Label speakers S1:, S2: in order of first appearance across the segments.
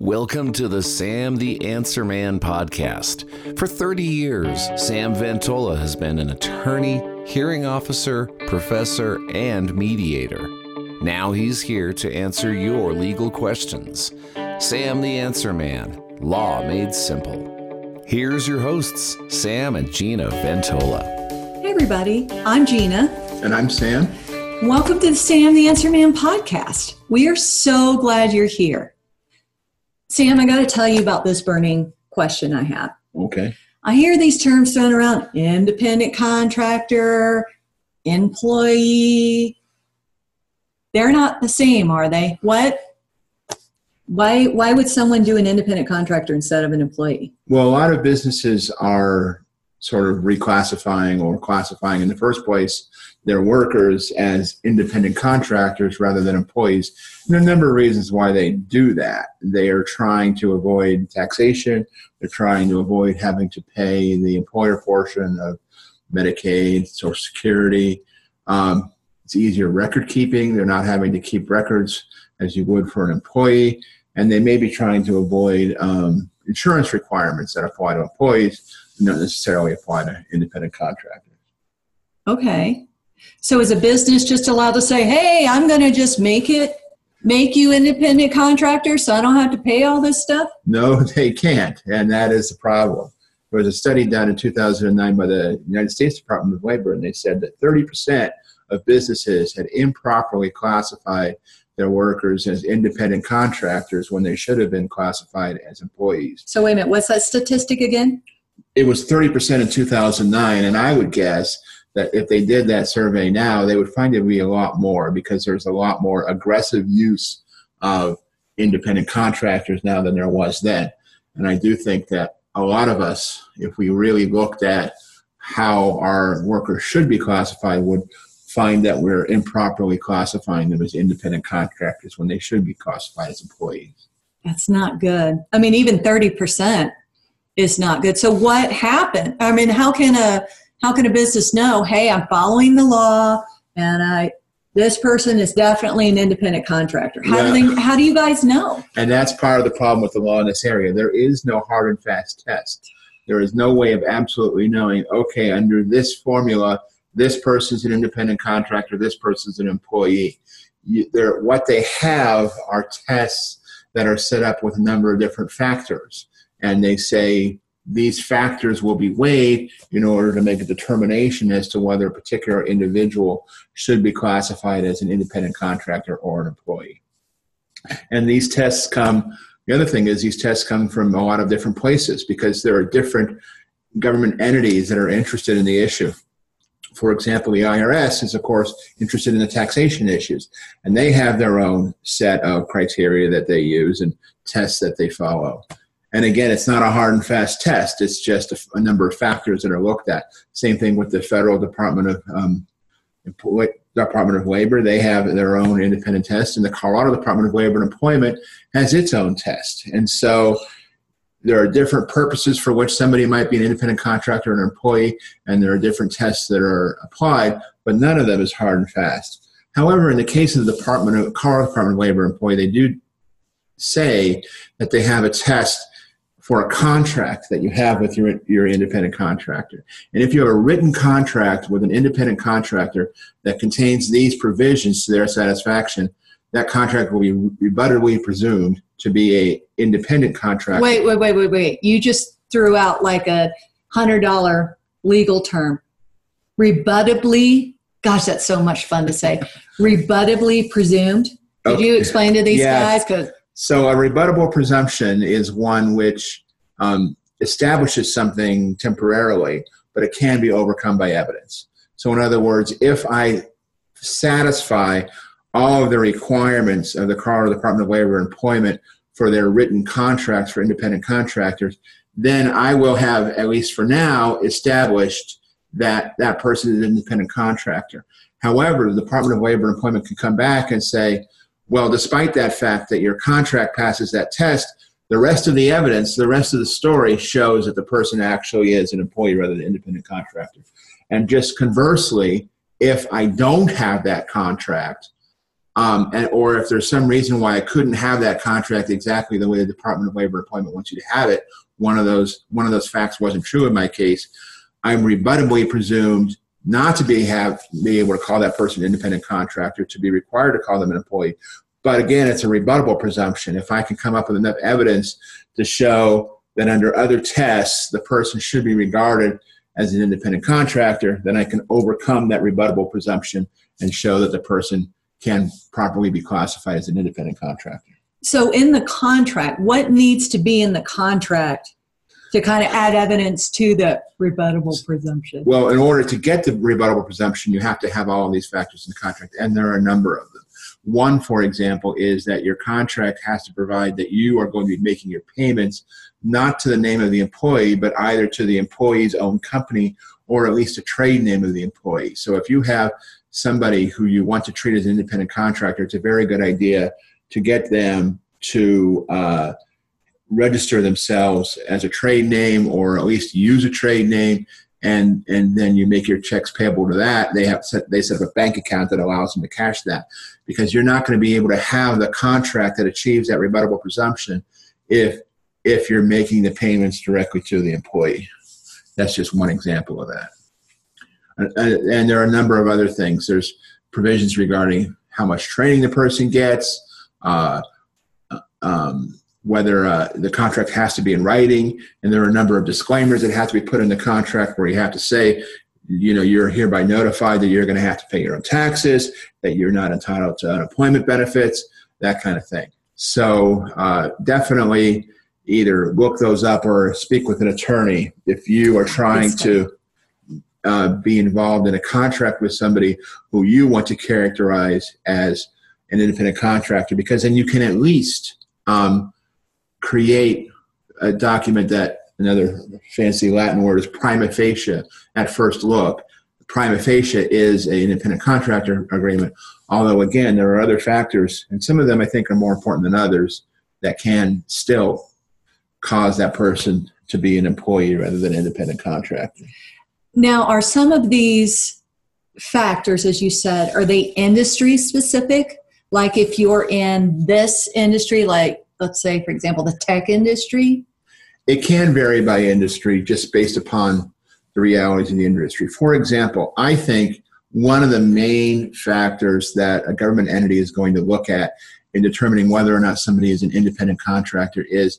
S1: Welcome to the Sam the Answer Man podcast. For 30 years, Sam Ventola has been an attorney, hearing officer, professor, and mediator. Now he's here to answer your legal questions. Sam the Answer Man, law made simple. Here's your hosts, Sam and Gina Ventola.
S2: Hey, everybody, I'm Gina.
S3: And I'm Sam.
S2: Welcome to the Sam the Answer Man podcast. We are so glad you're here. Sam, I got to tell you about this burning question I have.
S3: Okay.
S2: I hear these terms thrown around independent contractor, employee. They're not the same, are they? What? Why, why would someone do an independent contractor instead of an employee?
S3: Well, a lot of businesses are sort of reclassifying or classifying in the first place their workers as independent contractors rather than employees. And there are a number of reasons why they do that. They are trying to avoid taxation, they're trying to avoid having to pay the employer portion of Medicaid, Social Security. Um, it's easier record keeping, they're not having to keep records as you would for an employee. And they may be trying to avoid um, insurance requirements that apply to employees, not necessarily apply to independent contractors.
S2: Okay. So is a business just allowed to say, "Hey, I'm going to just make it make you independent contractor so I don't have to pay all this stuff?"
S3: No, they can't, and that is the problem. There was a study done in 2009 by the United States Department of Labor, and they said that 30% of businesses had improperly classified their workers as independent contractors when they should have been classified as employees.
S2: So wait a minute, what's that statistic again?
S3: It was 30% in 2009, and I would guess that if they did that survey now, they would find it would be a lot more because there's a lot more aggressive use of independent contractors now than there was then. And I do think that a lot of us, if we really looked at how our workers should be classified, would find that we're improperly classifying them as independent contractors when they should be classified as employees.
S2: That's not good. I mean, even 30% is not good. So what happened? I mean, how can a how can a business know, hey, I'm following the law and I this person is definitely an independent contractor. How yeah. do they how do you guys know?
S3: And that's part of the problem with the law in this area. There is no hard and fast test. There is no way of absolutely knowing, okay, under this formula, this person's an independent contractor, this person's an employee. You, what they have are tests that are set up with a number of different factors. And they say these factors will be weighed in order to make a determination as to whether a particular individual should be classified as an independent contractor or an employee. And these tests come, the other thing is these tests come from a lot of different places because there are different government entities that are interested in the issue. For example, the IRS is, of course, interested in the taxation issues, and they have their own set of criteria that they use and tests that they follow. And again, it's not a hard and fast test. It's just a, number of factors that are looked at. Same thing with the federal Department of um, Department of Labor. They have their own independent test, and the Colorado Department of Labor and Employment has its own test. And so there are different purposes for which somebody might be an independent contractor or an employee, and there are different tests that are applied, but none of them is hard and fast. However, in the case of the Department of Colorado Department of Labor and Employee, they do say that they have a test for a contract that you have with your, your independent contractor. And if you have a written contract with an independent contractor that contains these provisions to their satisfaction, that contract will be rebuttably presumed to be a independent contract.
S2: Wait, wait, wait, wait, wait. You just threw out like a hundred dollar legal term. Rebuttably, gosh, that's so much fun to say. Rebuttably presumed. Did okay. you explain to these yeah. guys? Because
S3: so a rebuttable presumption is one which um, establishes something temporarily, but it can be overcome by evidence. So in other words, if I satisfy all of the requirements of the Colorado Department of Labor Employment for their written contracts for independent contractors, then I will have, at least for now, established that that person is an independent contractor. However, the Department of Labor Employment can come back and say, well, despite that fact that your contract passes that test, the rest of the evidence, the rest of the story shows that the person actually is an employee rather than an independent contractor. And just conversely, if I don't have that contract, um, and, or if there's some reason why I couldn't have that contract exactly the way the Department of Labor Employment wants you to have it, one of those one of those facts wasn't true in my case, I'm rebuttably presumed not to be have be able to call that person an independent contractor, to be required to call them an employee. But again, it's a rebuttable presumption. If I can come up with enough evidence to show that under other tests the person should be regarded as an independent contractor, then I can overcome that rebuttable presumption and show that the person can properly be classified as an independent contractor.
S2: So, in the contract, what needs to be in the contract to kind of add evidence to the rebuttable presumption?
S3: Well, in order to get the rebuttable presumption, you have to have all these factors in the contract, and there are a number of them. One, for example, is that your contract has to provide that you are going to be making your payments not to the name of the employee, but either to the employee's own company or at least a trade name of the employee. So if you have somebody who you want to treat as an independent contractor, it's a very good idea to get them to uh, register themselves as a trade name or at least use a trade name and and then you make your checks payable to that they have set they set up a bank account that allows them to cash that. Because you're not going to be able to have the contract that achieves that rebuttable presumption if if you're making the payments directly to the employee. That's just one example of that. And there are a number of other things. There's provisions regarding how much training the person gets uh, um, whether uh, the contract has to be in writing, and there are a number of disclaimers that have to be put in the contract where you have to say, you know, you're hereby notified that you're going to have to pay your own taxes, that you're not entitled to unemployment benefits, that kind of thing. So uh, definitely either look those up or speak with an attorney if you are trying to uh, be involved in a contract with somebody who you want to characterize as an independent contractor, because then you can at least um, create a document that another fancy Latin word is prima facie at first look. Prima facie is an independent contractor agreement, although again, there are other factors, and some of them I think are more important than others that can still cause that person to be an employee rather than independent contractor.
S2: Now, are some of these factors, as you said, are they industry specific? Like if you're in this industry, like let's say, for example, the tech industry?
S3: It can vary by industry just based upon the realities of the industry. For example, I think one of the main factors that a government entity is going to look at in determining whether or not somebody is an independent contractor is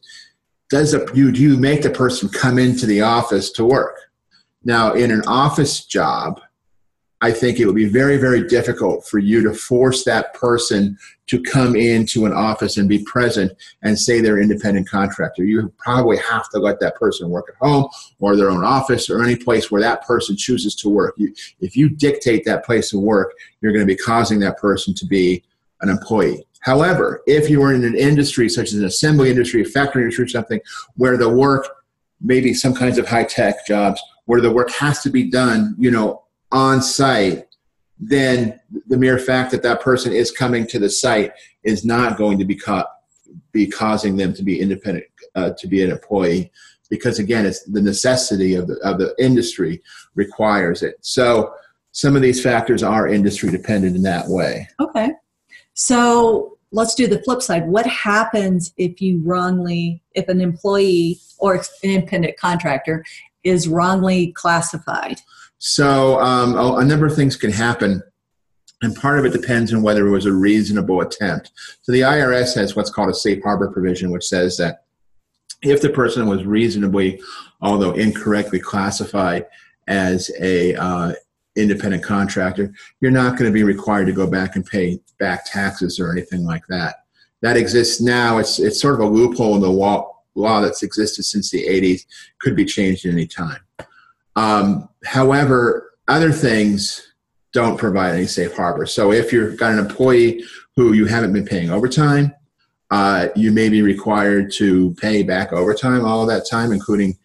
S3: does a, you, do you make the person come into the office to work? Now, in an office job, I think it would be very, very difficult for you to force that person to come into an office and be present and say they're independent contractor. You probably have to let that person work at home or their own office or any place where that person chooses to work. You, if you dictate that place of work, you're going to be causing that person to be an employee. However, if you are in an industry such as an assembly industry, a factory industry, or something where the work, maybe some kinds of high tech jobs, where the work has to be done, you know, on site, then the mere fact that that person is coming to the site is not going to be, be causing them to be independent, uh, to be an employee, because again, it's the necessity of the, of the industry requires it. So some of these factors are industry dependent in that way.
S2: Okay. So let's do the flip side. What happens if you wrongly, if an employee or an independent contractor is wrongly classified?
S3: So um, a, a number of things can happen and part of it depends on whether it was a reasonable attempt. So the IRS has what's called a safe harbor provision, which says that if the person was reasonably, although incorrectly classified as a uh, independent contractor, you're not going to be required to go back and pay back taxes or anything like that. That exists now. It's it's sort of a loophole in the law, law that's existed since the 80s. Could be changed at any time. Um, however, other things don't provide any safe harbor. So if you've got an employee who you haven't been paying overtime, uh, you may be required to pay back overtime all that time, including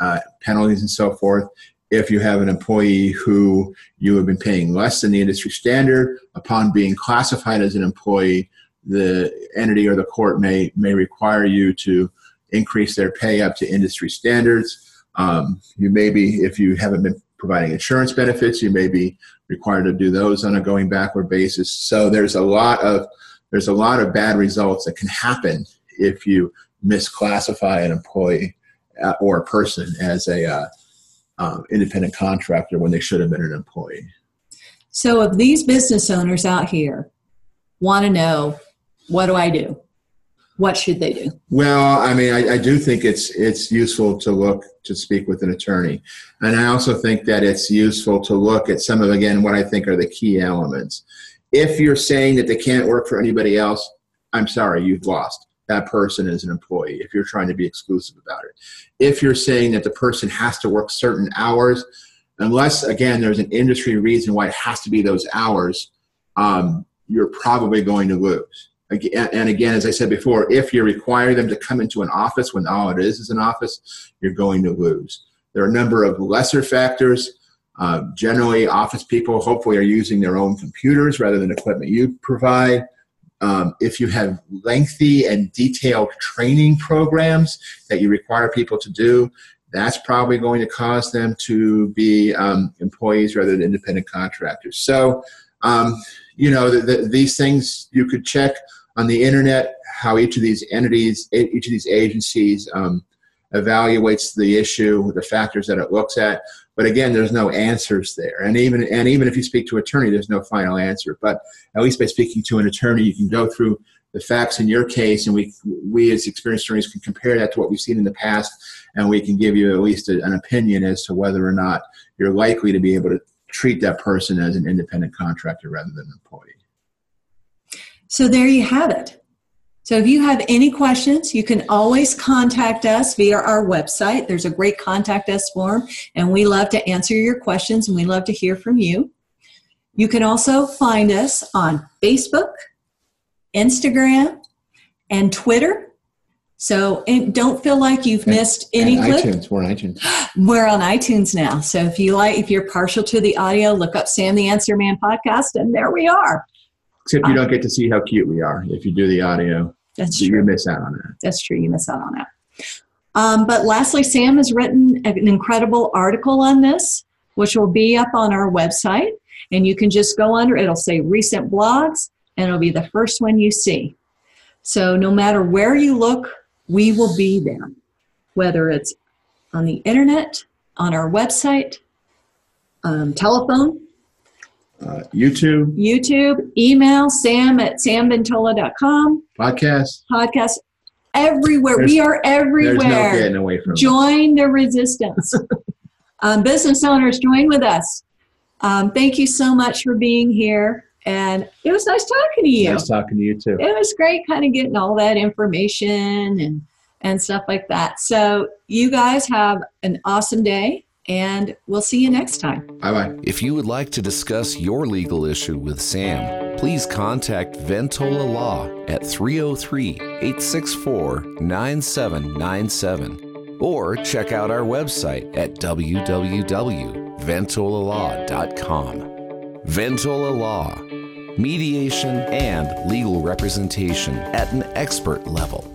S3: uh, penalties and so forth. If you have an employee who you have been paying less than the industry standard, upon being classified as an employee, the entity or the court may may require you to increase their pay up to industry standards. Um, you maybe, if you haven't been providing insurance benefits. You may be required to do those on a going backward basis. So there's a lot of there's a lot of bad results that can happen if you misclassify an employee uh, or a person as a uh, um, independent contractor when they should have been an employee.
S2: So, if these business owners out here want to know, what do I do? What should they do?
S3: Well, I mean, I, I, do think it's it's useful to look to speak with an attorney, and I also think that it's useful to look at some of again what I think are the key elements. If you're saying that they can't work for anybody else, I'm sorry, you've lost that person is an employee if you're trying to be exclusive about it. If you're saying that the person has to work certain hours, unless, again, there's an industry reason why it has to be those hours, um, you're probably going to lose. And again, as I said before, if you require them to come into an office when all it is is an office, you're going to lose. There are a number of lesser factors. Uh, generally, office people hopefully are using their own computers rather than equipment you provide. Um, if you have lengthy and detailed training programs that you require people to do, that's probably going to cause them to be um, employees rather than independent contractors. So, um, you know, the, the, these things you could check on the internet how each of these entities, each of these agencies um, evaluates the issue, the factors that it looks at. But again, there's no answers there. And even and even if you speak to an attorney, there's no final answer. But at least by speaking to an attorney, you can go through the facts in your case, and we we as experienced attorneys can compare that to what we've seen in the past, and we can give you at least a, an opinion as to whether or not you're likely to be able to treat that person as an independent contractor rather than an employee.
S2: So there you have it. So if you have any questions, you can always contact us via our website. There's a great contact us form, and we love to answer your questions and we love to hear from you. You can also find us on Facebook, Instagram, and Twitter. So don't feel like you've and, missed any
S3: and iTunes. We're on iTunes.
S2: We're on iTunes now. So if you like, if you're partial to the audio, look up Sam the Answer Man podcast, and there we are.
S3: Except you don't get to see how cute we are if you do the audio.
S2: That's
S3: true.
S2: You
S3: miss out on that.
S2: That's true. You miss out on that. Um, but lastly, Sam has written an incredible article on this, which will be up on our website. And you can just go under, it'll say recent blogs, and it'll be the first one you see. So no matter where you look, we will be there, whether it's on the internet, on our website, um, telephone,
S3: uh, YouTube,
S2: YouTube, email sam at samventola.com,
S3: podcast,
S2: podcast, everywhere. There's, we are everywhere. There's
S3: no getting away from
S2: Join the resistance. um, business owners, join with us. Um, thank you so much for being here. And it was nice talking to you.
S3: Nice talking to you too.
S2: It was great kind of getting all that information and and stuff like that. So you guys have an awesome day and we'll see you next time.
S3: Bye bye.
S1: If you would like to discuss your legal issue with Sam, please contact Ventola Law at 303 864 9797 or check out our website at www.ventolalaw.com. Ventola Law, mediation and legal representation at an expert level.